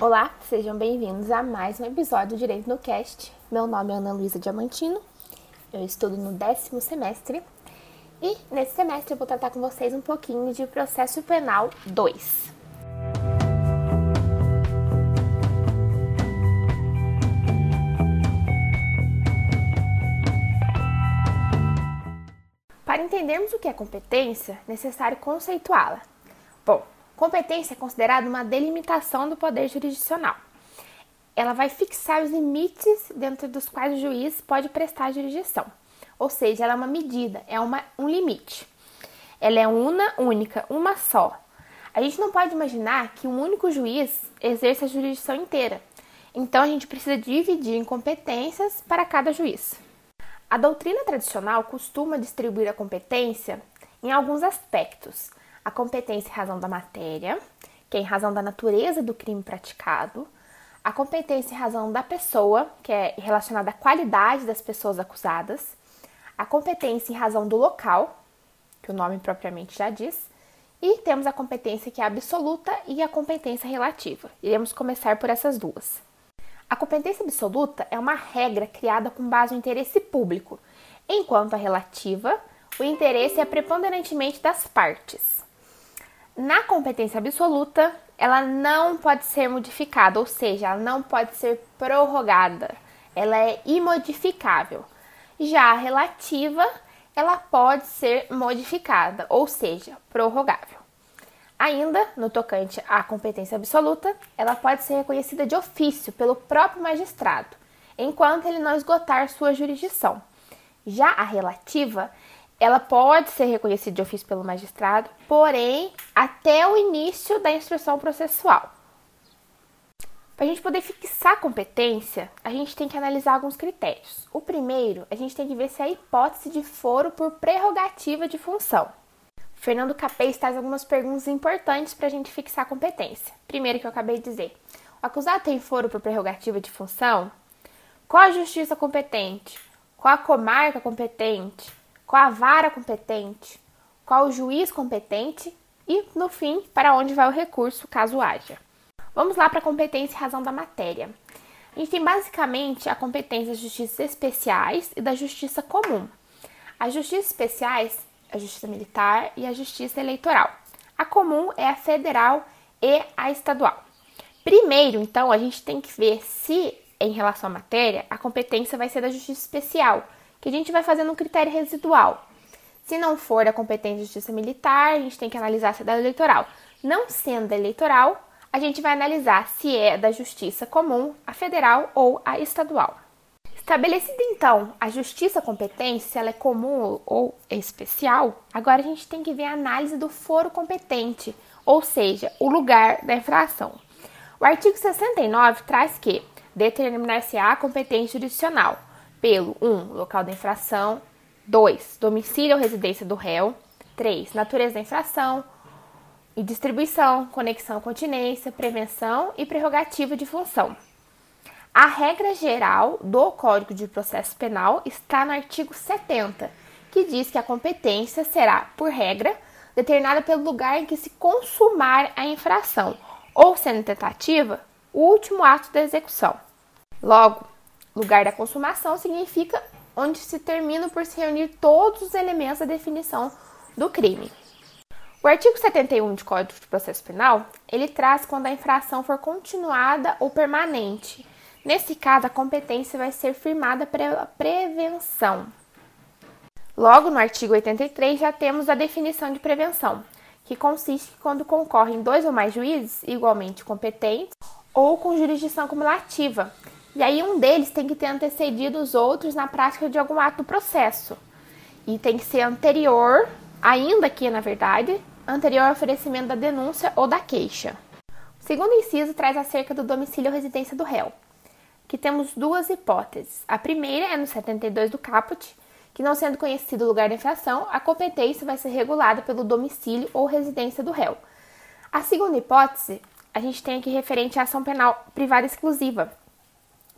Olá, sejam bem-vindos a mais um episódio do Direito no Cast. Meu nome é Ana Luísa Diamantino, eu estudo no décimo semestre e nesse semestre eu vou tratar com vocês um pouquinho de processo penal 2. Para entendermos o que é competência, é necessário conceituá-la. Bom, competência é considerada uma delimitação do poder jurisdicional. Ela vai fixar os limites dentro dos quais o juiz pode prestar jurisdição. Ou seja, ela é uma medida, é uma, um limite. Ela é una, única, uma só. A gente não pode imaginar que um único juiz exerça a jurisdição inteira. Então a gente precisa dividir em competências para cada juiz. A doutrina tradicional costuma distribuir a competência em alguns aspectos: a competência em razão da matéria, que é em razão da natureza do crime praticado, a competência em razão da pessoa, que é relacionada à qualidade das pessoas acusadas, a competência em razão do local, que o nome propriamente já diz, e temos a competência que é absoluta e a competência relativa. Iremos começar por essas duas. A competência absoluta é uma regra criada com base no interesse público, enquanto a relativa, o interesse é preponderantemente das partes. Na competência absoluta, ela não pode ser modificada, ou seja, ela não pode ser prorrogada, ela é imodificável. Já a relativa, ela pode ser modificada, ou seja, prorrogável. Ainda, no tocante à competência absoluta, ela pode ser reconhecida de ofício pelo próprio magistrado, enquanto ele não esgotar sua jurisdição. Já a relativa, ela pode ser reconhecida de ofício pelo magistrado, porém, até o início da instrução processual. Para a gente poder fixar a competência, a gente tem que analisar alguns critérios. O primeiro, a gente tem que ver se há hipótese de foro por prerrogativa de função. Fernando Capês traz algumas perguntas importantes para a gente fixar a competência. Primeiro que eu acabei de dizer, o acusado tem foro por prerrogativa de função? Qual a justiça competente? Qual a comarca competente? Qual a vara competente? Qual o juiz competente? E, no fim, para onde vai o recurso, caso haja. Vamos lá para a competência e razão da matéria. A gente tem basicamente a competência das justiças especiais e da justiça comum. As justiças especiais, a justiça militar e a justiça eleitoral. A comum é a federal e a estadual. Primeiro, então, a gente tem que ver se, em relação à matéria, a competência vai ser da justiça especial, que a gente vai fazendo um critério residual. Se não for da competência da justiça militar, a gente tem que analisar se é da eleitoral. Não sendo eleitoral, a gente vai analisar se é da justiça comum, a federal ou a estadual. Estabelecida então a justiça competente, se ela é comum ou especial, agora a gente tem que ver a análise do foro competente, ou seja, o lugar da infração. O artigo 69 traz que determinar-se-á a competência jurisdicional pelo 1. Um, local da infração, 2. Domicílio ou residência do réu, 3. Natureza da infração, e distribuição, conexão, continência, prevenção e prerrogativa de função. A regra geral do Código de Processo Penal está no artigo 70, que diz que a competência será, por regra, determinada pelo lugar em que se consumar a infração, ou sendo tentativa, o último ato da execução. Logo, lugar da consumação significa onde se termina por se reunir todos os elementos da definição do crime. O artigo 71 do Código de Processo Penal, ele traz quando a infração for continuada ou permanente. Nesse caso, a competência vai ser firmada pela prevenção. Logo, no artigo 83, já temos a definição de prevenção, que consiste quando concorrem dois ou mais juízes igualmente competentes ou com jurisdição cumulativa. E aí um deles tem que ter antecedido os outros na prática de algum ato do processo. E tem que ser anterior ainda que, na verdade, anterior ao oferecimento da denúncia ou da queixa. O segundo inciso traz acerca do domicílio ou residência do réu, que temos duas hipóteses. A primeira é no 72 do caput, que não sendo conhecido o lugar da infração, a competência vai ser regulada pelo domicílio ou residência do réu. A segunda hipótese, a gente tem aqui referente à ação penal privada exclusiva,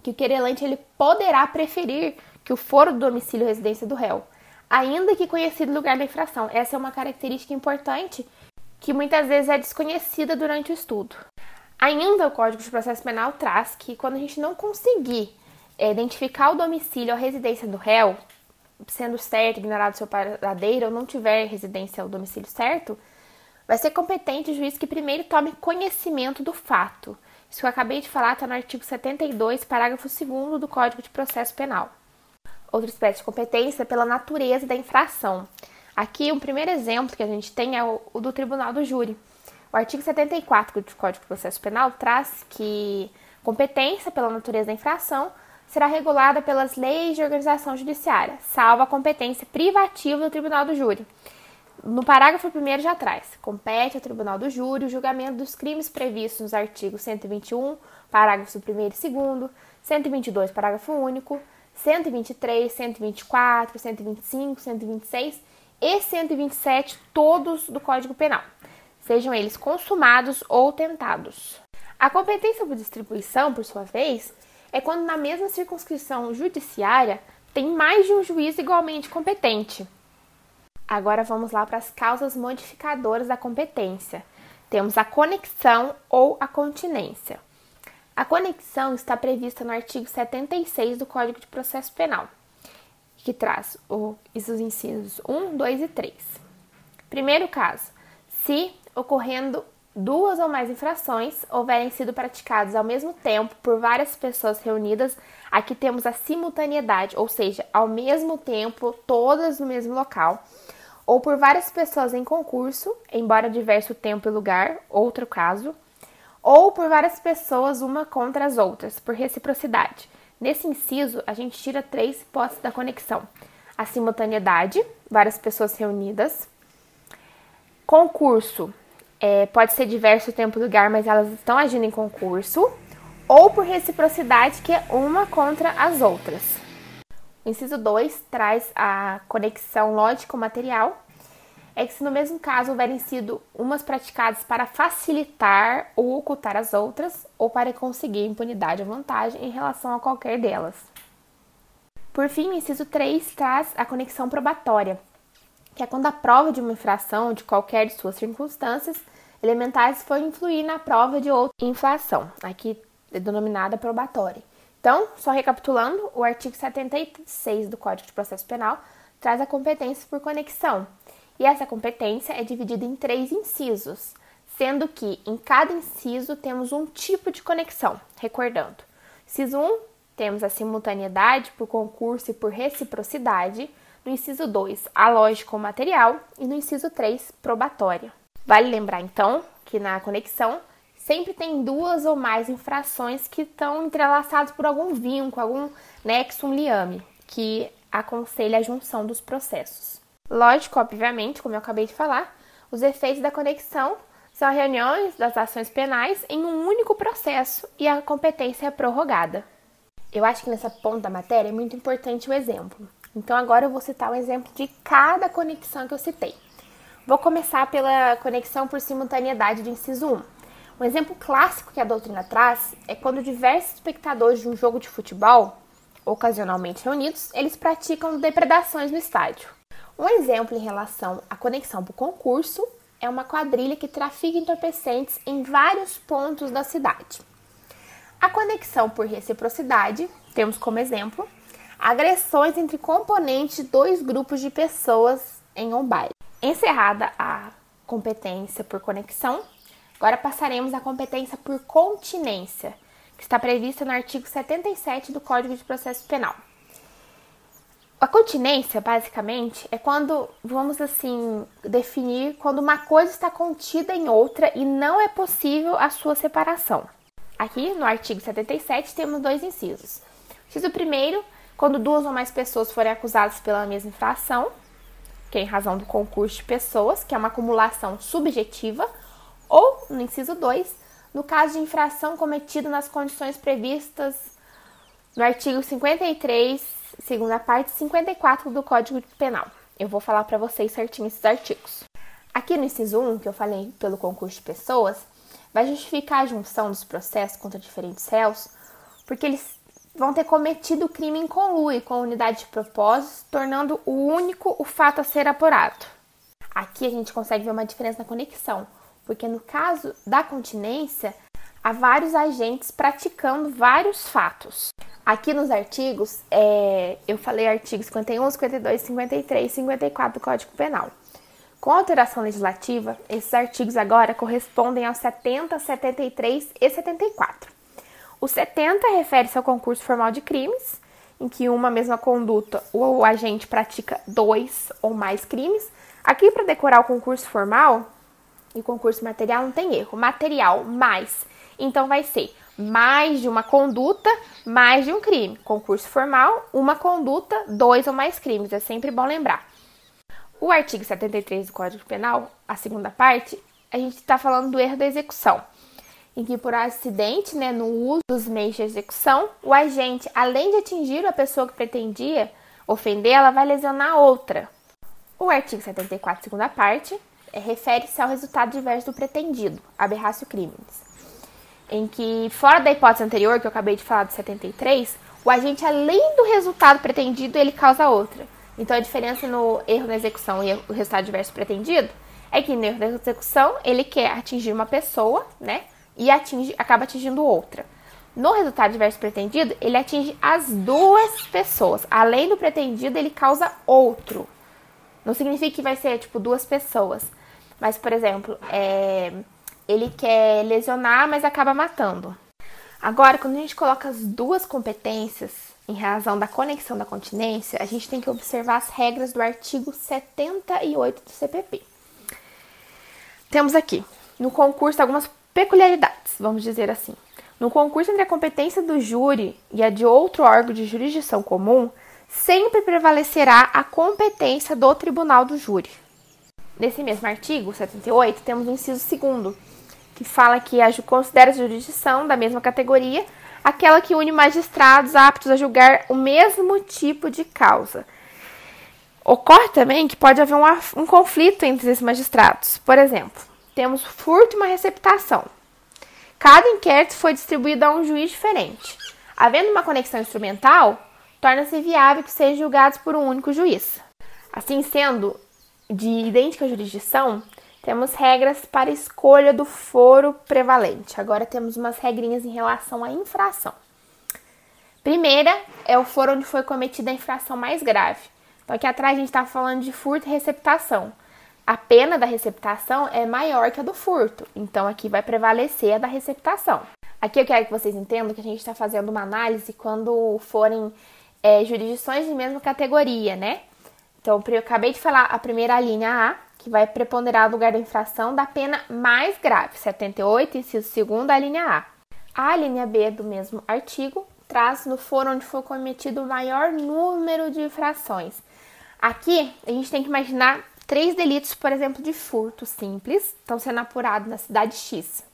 que o querelante ele poderá preferir que o foro do domicílio residência do réu ainda que conhecido lugar da infração. Essa é uma característica importante que muitas vezes é desconhecida durante o estudo. Ainda o Código de Processo Penal traz que quando a gente não conseguir é, identificar o domicílio ou residência do réu, sendo certo, ignorado seu paradeiro, ou não tiver residência ou domicílio certo, vai ser competente o juiz que primeiro tome conhecimento do fato. Isso que eu acabei de falar está no artigo 72, parágrafo 2 do Código de Processo Penal. Outra espécie de competência é pela natureza da infração. Aqui, um primeiro exemplo que a gente tem é o, do Tribunal do Júri. O artigo 74 do Código de Processo Penal traz que competência pela natureza da infração será regulada pelas leis de organização judiciária, salvo a competência privativa do Tribunal do Júri. No parágrafo 1 já traz: compete ao Tribunal do Júri o julgamento dos crimes previstos nos artigos 121, parágrafos 1 e 2, 122, parágrafo único, 123, 124, 125, 126 e 127, todos do Código Penal sejam eles consumados ou tentados. A competência por distribuição, por sua vez, é quando na mesma circunscrição judiciária tem mais de um juiz igualmente competente. Agora vamos lá para as causas modificadoras da competência. Temos a conexão ou a continência. A conexão está prevista no artigo 76 do Código de Processo Penal, que traz os incisos 1, 2 e 3. Primeiro caso, se ocorrendo duas ou mais infrações houverem sido praticadas ao mesmo tempo por várias pessoas reunidas, aqui temos a simultaneidade, ou seja, ao mesmo tempo, todas no mesmo local, ou por várias pessoas em concurso, embora diverso tempo e lugar, outro caso, ou por várias pessoas uma contra as outras, por reciprocidade. Nesse inciso, a gente tira três hipóteses da conexão: a simultaneidade, várias pessoas reunidas, concurso, é, pode ser diverso tempo e lugar, mas elas estão agindo em concurso, ou por reciprocidade, que é uma contra as outras. O inciso 2 traz a conexão lógico-material, é que se no mesmo caso houverem sido umas praticadas para facilitar ou ocultar as outras, ou para conseguir impunidade ou vantagem em relação a qualquer delas. Por fim, o inciso 3 traz a conexão probatória, que é quando a prova de uma infração de qualquer de suas circunstâncias elementares foi influir na prova de outra inflação, aqui denominada probatória. Então, só recapitulando, o artigo 76 do Código de Processo Penal traz a competência por conexão. E essa competência é dividida em três incisos, sendo que em cada inciso temos um tipo de conexão. Recordando, inciso 1, temos a simultaneidade por concurso e por reciprocidade. No inciso 2, a lógica ou material. E no inciso 3, probatória. Vale lembrar então que na conexão sempre tem duas ou mais infrações que estão entrelaçadas por algum vínculo, algum nexo, um liame, que aconselha a junção dos processos. Lógico, obviamente, como eu acabei de falar, os efeitos da conexão são reuniões das ações penais em um único processo e a competência é prorrogada. Eu acho que nessa ponta da matéria é muito importante o exemplo. Então agora eu vou citar o um exemplo de cada conexão que eu citei. Vou começar pela conexão por simultaneidade do inciso 1. Um exemplo clássico que a doutrina traz é quando diversos espectadores de um jogo de futebol, ocasionalmente reunidos, eles praticam depredações no estádio. Um exemplo em relação à conexão por concurso é uma quadrilha que trafica entorpecentes em vários pontos da cidade. A conexão por reciprocidade, temos como exemplo agressões entre componentes de dois grupos de pessoas em um baile. Encerrada a competência por conexão, agora passaremos à competência por continência, que está prevista no artigo 77 do Código de Processo Penal. A continência, basicamente, é quando, vamos assim, definir quando uma coisa está contida em outra e não é possível a sua separação. Aqui, no artigo 77, temos dois incisos. Inciso primeiro, quando duas ou mais pessoas forem acusadas pela mesma infração, que é em razão do concurso de pessoas, que é uma acumulação subjetiva, ou, no inciso 2, no caso de infração cometida nas condições previstas no artigo 53, segunda parte 54 do Código Penal. Eu vou falar para vocês certinho esses artigos. Aqui no inciso 1, que eu falei pelo concurso de pessoas, vai justificar a junção dos processos contra diferentes réus, porque eles vão ter cometido o crime em conluio com a unidade de propósito, tornando o único o fato a ser apurado. Aqui a gente consegue ver uma diferença na conexão, porque no caso da continência, a vários agentes praticando vários fatos. Aqui nos artigos, é, eu falei artigos 51, 52, 53 e 54 do Código Penal. Com a alteração legislativa, esses artigos agora correspondem aos 70, 73 e 74. O 70 refere-se ao concurso formal de crimes, em que uma mesma conduta o agente pratica dois ou mais crimes. Aqui, para decorar o concurso formal e o concurso material, não tem erro. Material mais. Então, vai ser mais de uma conduta, mais de um crime. Concurso formal, uma conduta, dois ou mais crimes. É sempre bom lembrar. O artigo 73 do Código Penal, a segunda parte, a gente está falando do erro da execução, em que por acidente, né, no uso dos meios de execução, o agente, além de atingir a pessoa que pretendia ofender, ela vai lesionar outra. O artigo 74, segunda parte, é, refere-se ao resultado diverso do pretendido, aberrácio crimes, em que, fora da hipótese anterior, que eu acabei de falar do 73, o agente, além do resultado pretendido, ele causa outra. Então a diferença no erro na execução e o resultado diverso pretendido é que no erro da execução ele quer atingir uma pessoa, né? E atinge, acaba atingindo outra. No resultado diverso pretendido, ele atinge as duas pessoas. Além do pretendido, ele causa outro. Não significa que vai ser tipo duas pessoas. Mas, por exemplo, é, ele quer lesionar, mas acaba matando. Agora, quando a gente coloca as duas competências em razão da conexão da continência, a gente tem que observar as regras do artigo 78 do CPP. Temos aqui, no concurso, algumas peculiaridades, vamos dizer assim. No concurso entre a competência do júri e a de outro órgão de jurisdição comum, sempre prevalecerá a competência do tribunal do júri. Nesse mesmo artigo 78, temos o inciso 2 que fala que a considera a jurisdição da mesma categoria aquela que une magistrados aptos a julgar o mesmo tipo de causa. Ocorre também que pode haver um, um conflito entre esses magistrados. Por exemplo, temos furto e uma receptação. Cada inquérito foi distribuído a um juiz diferente. Havendo uma conexão instrumental, torna-se viável que sejam julgados por um único juiz. Assim sendo, de idêntica jurisdição, temos regras para escolha do foro prevalente. Agora temos umas regrinhas em relação à infração. Primeira é o foro onde foi cometida a infração mais grave. Então aqui atrás a gente está falando de furto e receptação. A pena da receptação é maior que a do furto, então aqui vai prevalecer a da receptação. Aqui eu quero que vocês entendam que a gente está fazendo uma análise quando forem é, jurisdições de mesma categoria, né? Então, eu acabei de falar a primeira linha A, que vai preponderar o lugar da infração da pena mais grave, 78, inciso 2 a linha A. A linha B do mesmo artigo traz no foro onde foi cometido o maior número de infrações. Aqui, a gente tem que imaginar três delitos, por exemplo, de furto simples, estão sendo apurados na cidade X,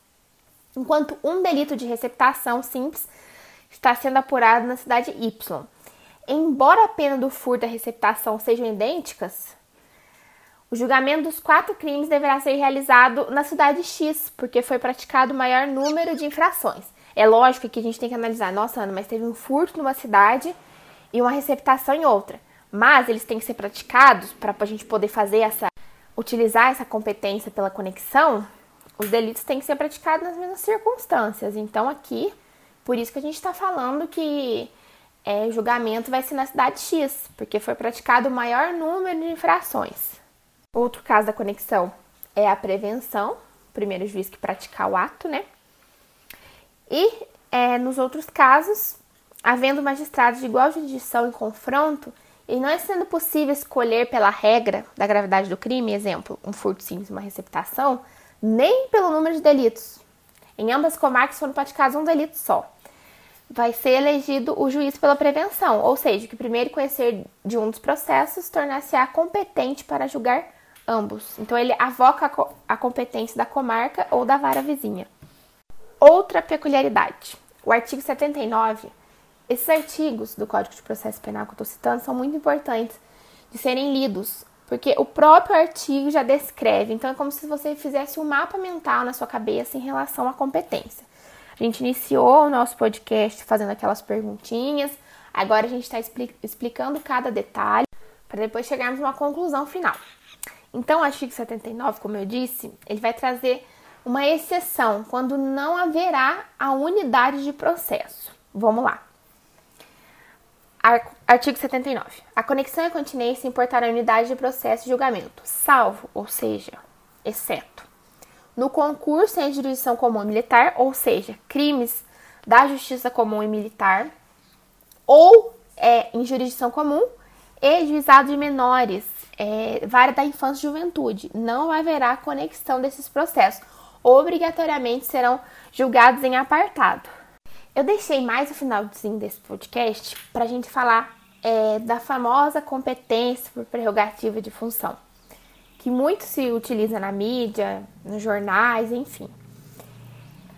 enquanto um delito de receptação simples está sendo apurado na cidade Y. Embora a pena do furto e a receptação sejam idênticas, o julgamento dos quatro crimes deverá ser realizado na cidade X, porque foi praticado o maior número de infrações. É lógico que a gente tem que analisar, nossa, Ana, mas teve um furto numa cidade e uma receptação em outra. Mas eles têm que ser praticados para a gente poder fazer essa, utilizar essa competência pela conexão. Os delitos têm que ser praticados nas mesmas circunstâncias. Então aqui, por isso que a gente está falando que é, julgamento vai ser na cidade X, porque foi praticado o maior número de infrações. Outro caso da conexão é a prevenção, primeiro juiz que praticar o ato, né? E é, nos outros casos, havendo magistrados de igual jurisdição em confronto, e não sendo possível escolher pela regra da gravidade do crime, exemplo, um furto simples, uma receptação, nem pelo número de delitos. Em ambas comarcas foram praticados um delito só. Vai ser elegido o juiz pela prevenção, ou seja, que primeiro conhecer de um dos processos tornar-se-á competente para julgar ambos. Então ele avoca a competência da comarca ou da vara vizinha. Outra peculiaridade: o artigo 79. Esses artigos do Código de Processo Penal que eu estou citando são muito importantes de serem lidos, porque o próprio artigo já descreve. Então é como se você fizesse um mapa mental na sua cabeça em relação à competência. A gente iniciou o nosso podcast fazendo aquelas perguntinhas, agora a gente está explicando cada detalhe para depois chegarmos a uma conclusão final. Então, o artigo 79, como eu disse, ele vai trazer uma exceção quando não haverá a unidade de processo. Vamos lá. Artigo 79. A conexão e a continência importará a unidade de processo de julgamento, salvo, ou seja, exceto, no concurso em jurisdição comum e militar, ou seja, crimes da justiça comum e militar, ou é, em jurisdição comum e juizado de menores, é, da infância e juventude. Não haverá conexão desses processos. Obrigatoriamente serão julgados em apartado. Eu deixei mais o finalzinho desse podcast para a gente falar é, da famosa competência por prerrogativa de função, que muito se utiliza na mídia, nos jornais, enfim.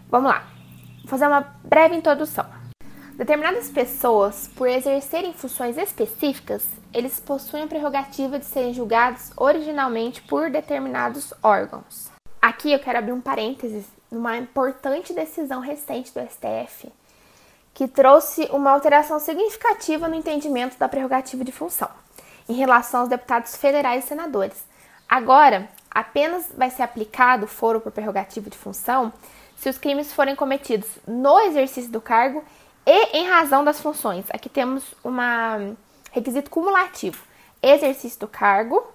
Vamos lá, vou fazer uma breve introdução. Determinadas pessoas, por exercerem funções específicas, eles possuem a prerrogativa de serem julgados originalmente por determinados órgãos. Aqui eu quero abrir um parênteses numa importante decisão recente do STF que trouxe uma alteração significativa no entendimento da prerrogativa de função em relação aos deputados federais e senadores. Agora, apenas vai ser aplicado o foro por prerrogativa de função se os crimes forem cometidos no exercício do cargo e em razão das funções. Aqui temos um requisito cumulativo: exercício do cargo,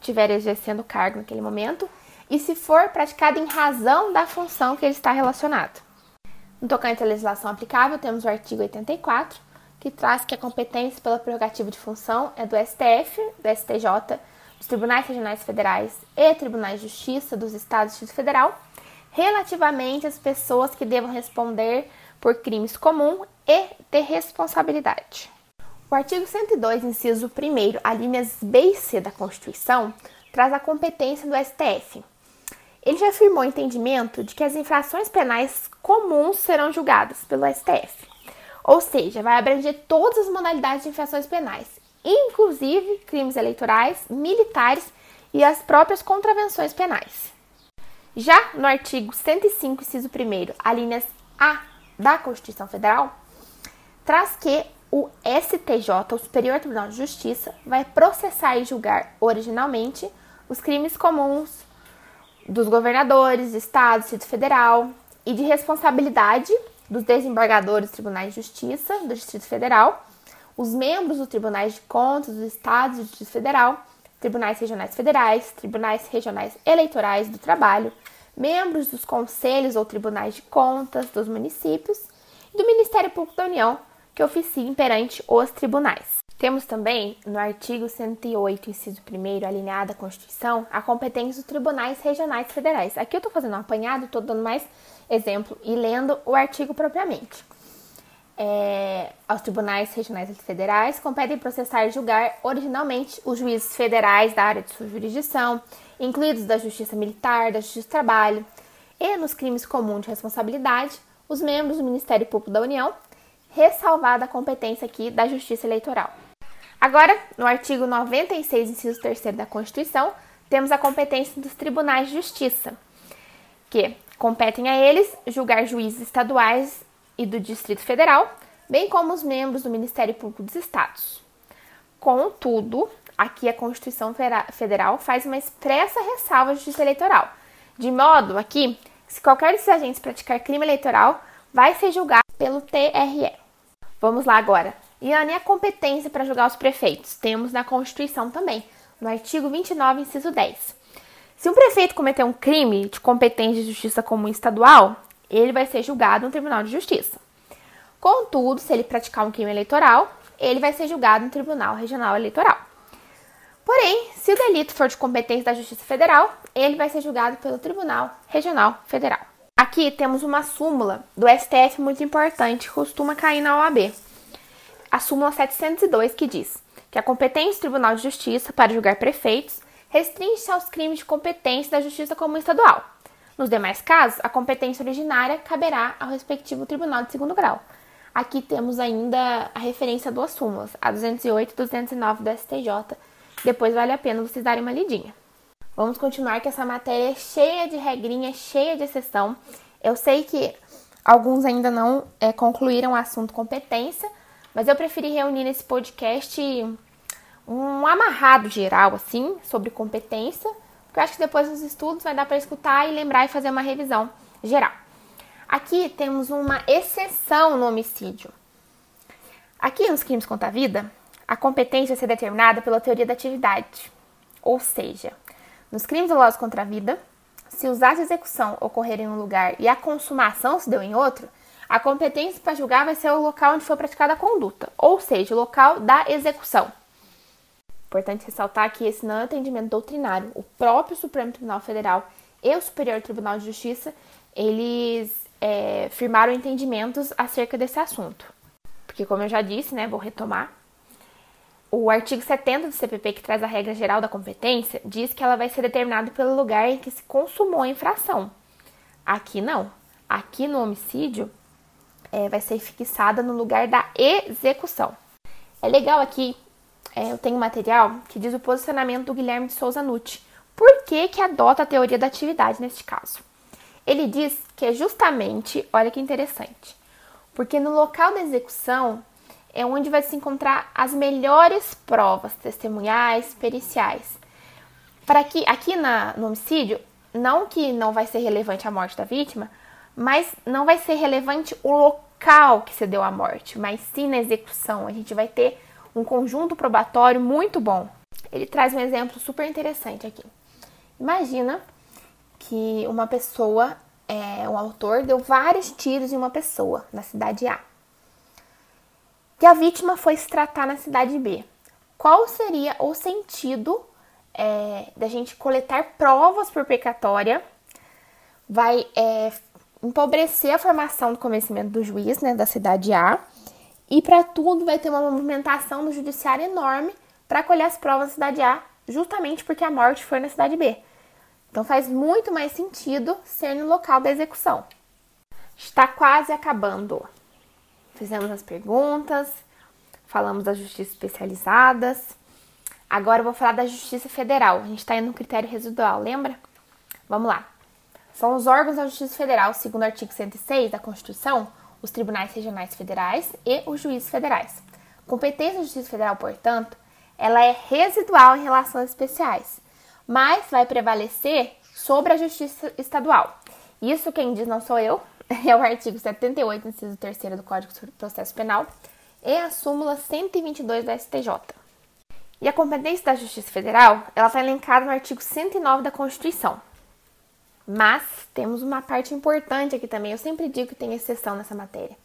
tiver exercendo o cargo naquele momento, e se for praticado em razão da função que ele está relacionado. No tocante à legislação aplicável, temos o artigo 84, que traz que a competência pela prerrogativa de função é do STF, do STJ, dos Tribunais Regionais Federais e Tribunais de Justiça dos Estados e Distrito Federal, relativamente às pessoas que devam responder por crimes comuns e ter responsabilidade. O artigo 102, inciso 1, alíneas B e C da Constituição, traz a competência do STF, ele já afirmou o entendimento de que as infrações penais comuns serão julgadas pelo STF. Ou seja, vai abranger todas as modalidades de infrações penais, inclusive crimes eleitorais, militares e as próprias contravenções penais. Já no artigo 105, inciso 1, alíneas A da Constituição Federal, traz que o STJ, o Superior Tribunal de Justiça, vai processar e julgar originalmente os crimes comuns dos governadores, estados, Distrito Federal e de responsabilidade dos desembargadores tribunais de justiça do Distrito Federal, os membros dos tribunais de contas dos estados do Distrito Federal, tribunais regionais federais, tribunais regionais eleitorais do trabalho, membros dos conselhos ou tribunais de contas dos municípios e do Ministério Público da União, que oficiem perante os tribunais. Temos também, no artigo 108, inciso 1, alinhada à Constituição, a competência dos tribunais regionais federais. Aqui eu estou fazendo um apanhado, estou dando mais exemplo e lendo o artigo propriamente. É, aos tribunais regionais federais competem processar e julgar originalmente os juízes federais da área de sua jurisdição, incluídos da Justiça Militar, da Justiça do Trabalho, e nos crimes comuns de responsabilidade, os membros do Ministério Público da União, ressalvada a competência aqui da Justiça Eleitoral. Agora, no artigo 96, inciso 3 da Constituição, temos a competência dos tribunais de justiça, que competem a eles julgar juízes estaduais e do Distrito Federal, bem como os membros do Ministério Público dos Estados. Contudo, aqui a Constituição Federal faz uma expressa ressalva à justiça eleitoral, de modo aqui, se qualquer desses agentes praticar crime eleitoral, vai ser julgado pelo TRE. Vamos lá agora. E a competência para julgar os prefeitos? Temos na Constituição também, no artigo 29, inciso 10. Se um prefeito cometer um crime de competência de justiça comum estadual, ele vai ser julgado no Tribunal de Justiça. Contudo, se ele praticar um crime eleitoral, ele vai ser julgado no Tribunal Regional Eleitoral. Porém, se o delito for de competência da Justiça Federal, ele vai ser julgado pelo Tribunal Regional Federal. Aqui temos uma súmula do STF muito importante, costuma cair na OAB, a súmula 702, que diz que a competência do Tribunal de Justiça para julgar prefeitos restringe-se aos crimes de competência da Justiça Comum Estadual. Nos demais casos, a competência originária caberá ao respectivo Tribunal de Segundo Grau. Aqui temos ainda a referência a duas súmulas, a 208 e 209 do STJ. Depois vale a pena vocês darem uma lidinha. Vamos continuar que essa matéria é cheia de regrinha, cheia de exceção. Eu sei que alguns ainda não é, concluíram o assunto competência, mas eu preferi reunir nesse podcast um amarrado geral, assim, sobre competência, porque eu acho que depois nos estudos vai dar para escutar e lembrar e fazer uma revisão geral. Aqui temos uma exceção no homicídio. Aqui nos crimes contra a vida, a competência vai ser determinada pela teoria da atividade. Ou seja, nos crimes dolosos contra a vida, se os atos de execução ocorrerem em um lugar e a consumação se deu em outro, a competência para julgar vai ser o local onde foi praticada a conduta, ou seja, o local da execução. Importante ressaltar que esse não é entendimento doutrinário. O próprio Supremo Tribunal Federal e o Superior Tribunal de Justiça, eles é, firmaram entendimentos acerca desse assunto. Porque, como eu já disse, né, vou retomar, o artigo 70 do CPP, que traz a regra geral da competência, diz que ela vai ser determinada pelo lugar em que se consumou a infração. Aqui não. Aqui no homicídio, é, vai ser fixada no lugar da execução. É legal aqui, é, eu tenho material que diz o posicionamento do Guilherme de Souza Nutti. Por que, que adota a teoria da atividade neste caso? Ele diz que é justamente, olha que interessante, porque no local da execução é onde vai se encontrar as melhores provas testemunhais, periciais. Para que aqui na, no homicídio, não que não vai ser relevante a morte da vítima, mas não vai ser relevante o local que se deu a morte, mas sim na execução. A gente vai ter um conjunto probatório muito bom. Ele traz um exemplo super interessante aqui. Imagina que uma pessoa, é, um autor, deu vários tiros em uma pessoa na cidade A. E a vítima foi se tratar na cidade B. Qual seria o sentido é, da gente coletar provas por precatória? Vai é, empobrecer a formação do convencimento do juiz, né, da cidade A, e para tudo vai ter uma movimentação no judiciário enorme para colher as provas da cidade A, justamente porque a morte foi na cidade B. Então faz muito mais sentido ser no local da execução. Está quase acabando. Fizemos as perguntas, falamos das justiças especializadas. Agora eu vou falar da Justiça Federal. A gente está indo no critério residual, lembra? Vamos lá. São os órgãos da Justiça Federal, segundo o artigo 106 da Constituição, os tribunais regionais federais e os juízes federais. Competência da Justiça Federal, portanto, ela é residual em relações especiais, mas vai prevalecer sobre a Justiça Estadual. Isso quem diz não sou eu, é o artigo 78, inciso 3 do Código de Processo Penal e a súmula 122 da STJ. E a competência da Justiça Federal, ela está elencada no artigo 109 da Constituição. Mas temos uma parte importante aqui também. Eu sempre digo que tem exceção nessa matéria.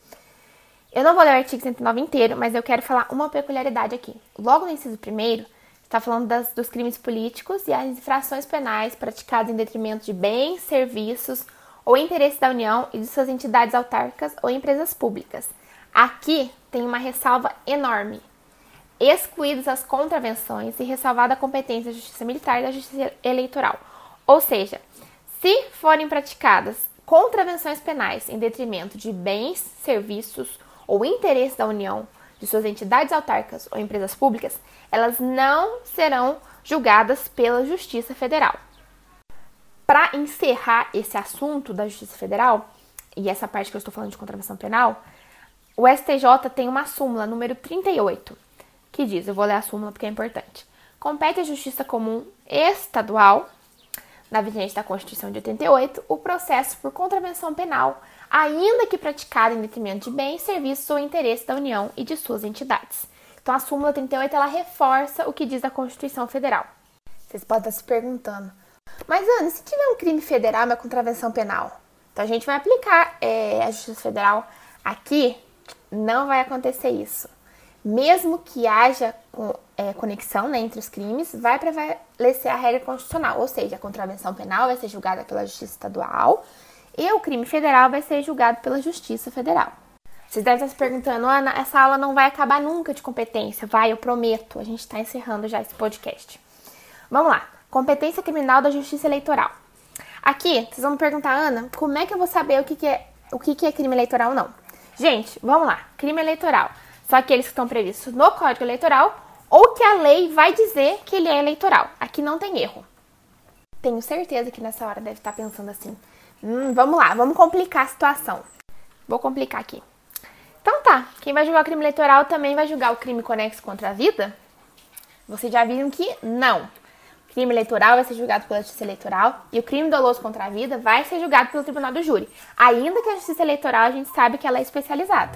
Eu não vou ler o artigo 109 inteiro, mas eu quero falar uma peculiaridade aqui. Logo no inciso primeiro, está falando das, dos crimes políticos e as infrações penais praticadas em detrimento de bens, serviços ou interesses da União e de suas entidades autárquicas ou empresas públicas. Aqui tem uma ressalva enorme. Excluídas as contravenções e ressalvada a competência da Justiça Militar e da Justiça Eleitoral. Ou seja, se forem praticadas contravenções penais em detrimento de bens, serviços ou interesses da União, de suas entidades autárquicas ou empresas públicas, elas não serão julgadas pela Justiça Federal. Para encerrar esse assunto da Justiça Federal, e essa parte que eu estou falando de contravenção penal, o STJ tem uma súmula número 38, que diz, eu vou ler a súmula porque é importante. Compete à Justiça Comum Estadual na vigência da Constituição de 88, o processo por contravenção penal, ainda que praticado em detrimento de bens, serviços ou interesses da União e de suas entidades. Então, a súmula 38 ela reforça o que diz a Constituição Federal. Vocês podem estar se perguntando, mas Ana, se tiver um crime federal, uma contravenção penal, então a gente vai aplicar é, a Justiça Federal aqui? Não vai acontecer isso mesmo que haja é, conexão né, entre os crimes, vai prevalecer a regra constitucional, ou seja, a contravenção penal vai ser julgada pela Justiça Estadual e o crime federal vai ser julgado pela Justiça Federal. Vocês devem estar se perguntando, Ana, essa aula não vai acabar nunca de competência. Vai, eu prometo. A gente está encerrando já esse podcast. Vamos lá. Competência criminal da Justiça Eleitoral. Aqui, vocês vão me perguntar, Ana, como é que eu vou saber o que, que é, o que, que é crime eleitoral ou não? Gente, vamos lá. Crime eleitoral são aqueles que estão previstos no Código Eleitoral ou que a lei vai dizer que ele é eleitoral. Aqui não tem erro. Tenho certeza que nessa hora deve estar pensando assim: hum, vamos lá, vamos complicar a situação. Vou complicar aqui. Então tá, quem vai julgar o crime eleitoral também vai julgar o crime conexo contra a vida? Vocês já viram que não. Crime eleitoral vai ser julgado pela Justiça Eleitoral e o crime doloso contra a vida vai ser julgado pelo Tribunal do Júri. Ainda que a Justiça Eleitoral a gente sabe que ela é especializada.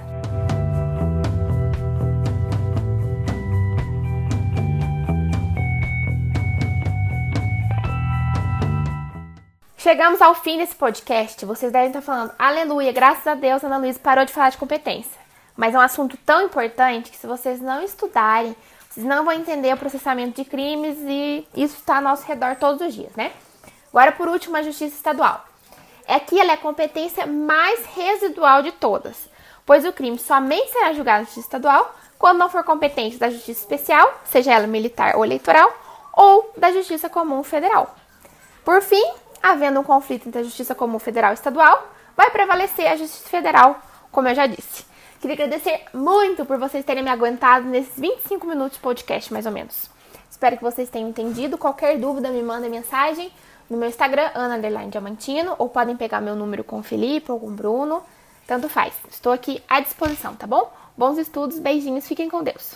Chegamos ao fim desse podcast. Vocês devem estar falando, aleluia, graças a Deus, Ana Luísa parou de falar de competência. Mas é um assunto tão importante que se vocês não estudarem, não vão entender o processamento de crimes e isso está ao nosso redor todos os dias, né? Agora, por último, a justiça estadual. É ela é a competência mais residual de todas, pois o crime somente será julgado na justiça estadual quando não for competência da justiça especial, seja ela militar ou eleitoral, ou da justiça comum federal. Por fim, havendo um conflito entre a justiça comum federal e estadual, vai prevalecer a justiça federal, como eu já disse. Queria agradecer muito por vocês terem me aguentado nesses 25 minutos de podcast, mais ou menos. Espero que vocês tenham entendido. Qualquer dúvida, me mandem mensagem no meu Instagram, Ana Diamantino, ou podem pegar meu número com o Felipe ou com o Bruno. Tanto faz. Estou aqui à disposição, tá bom? Bons estudos, beijinhos, fiquem com Deus.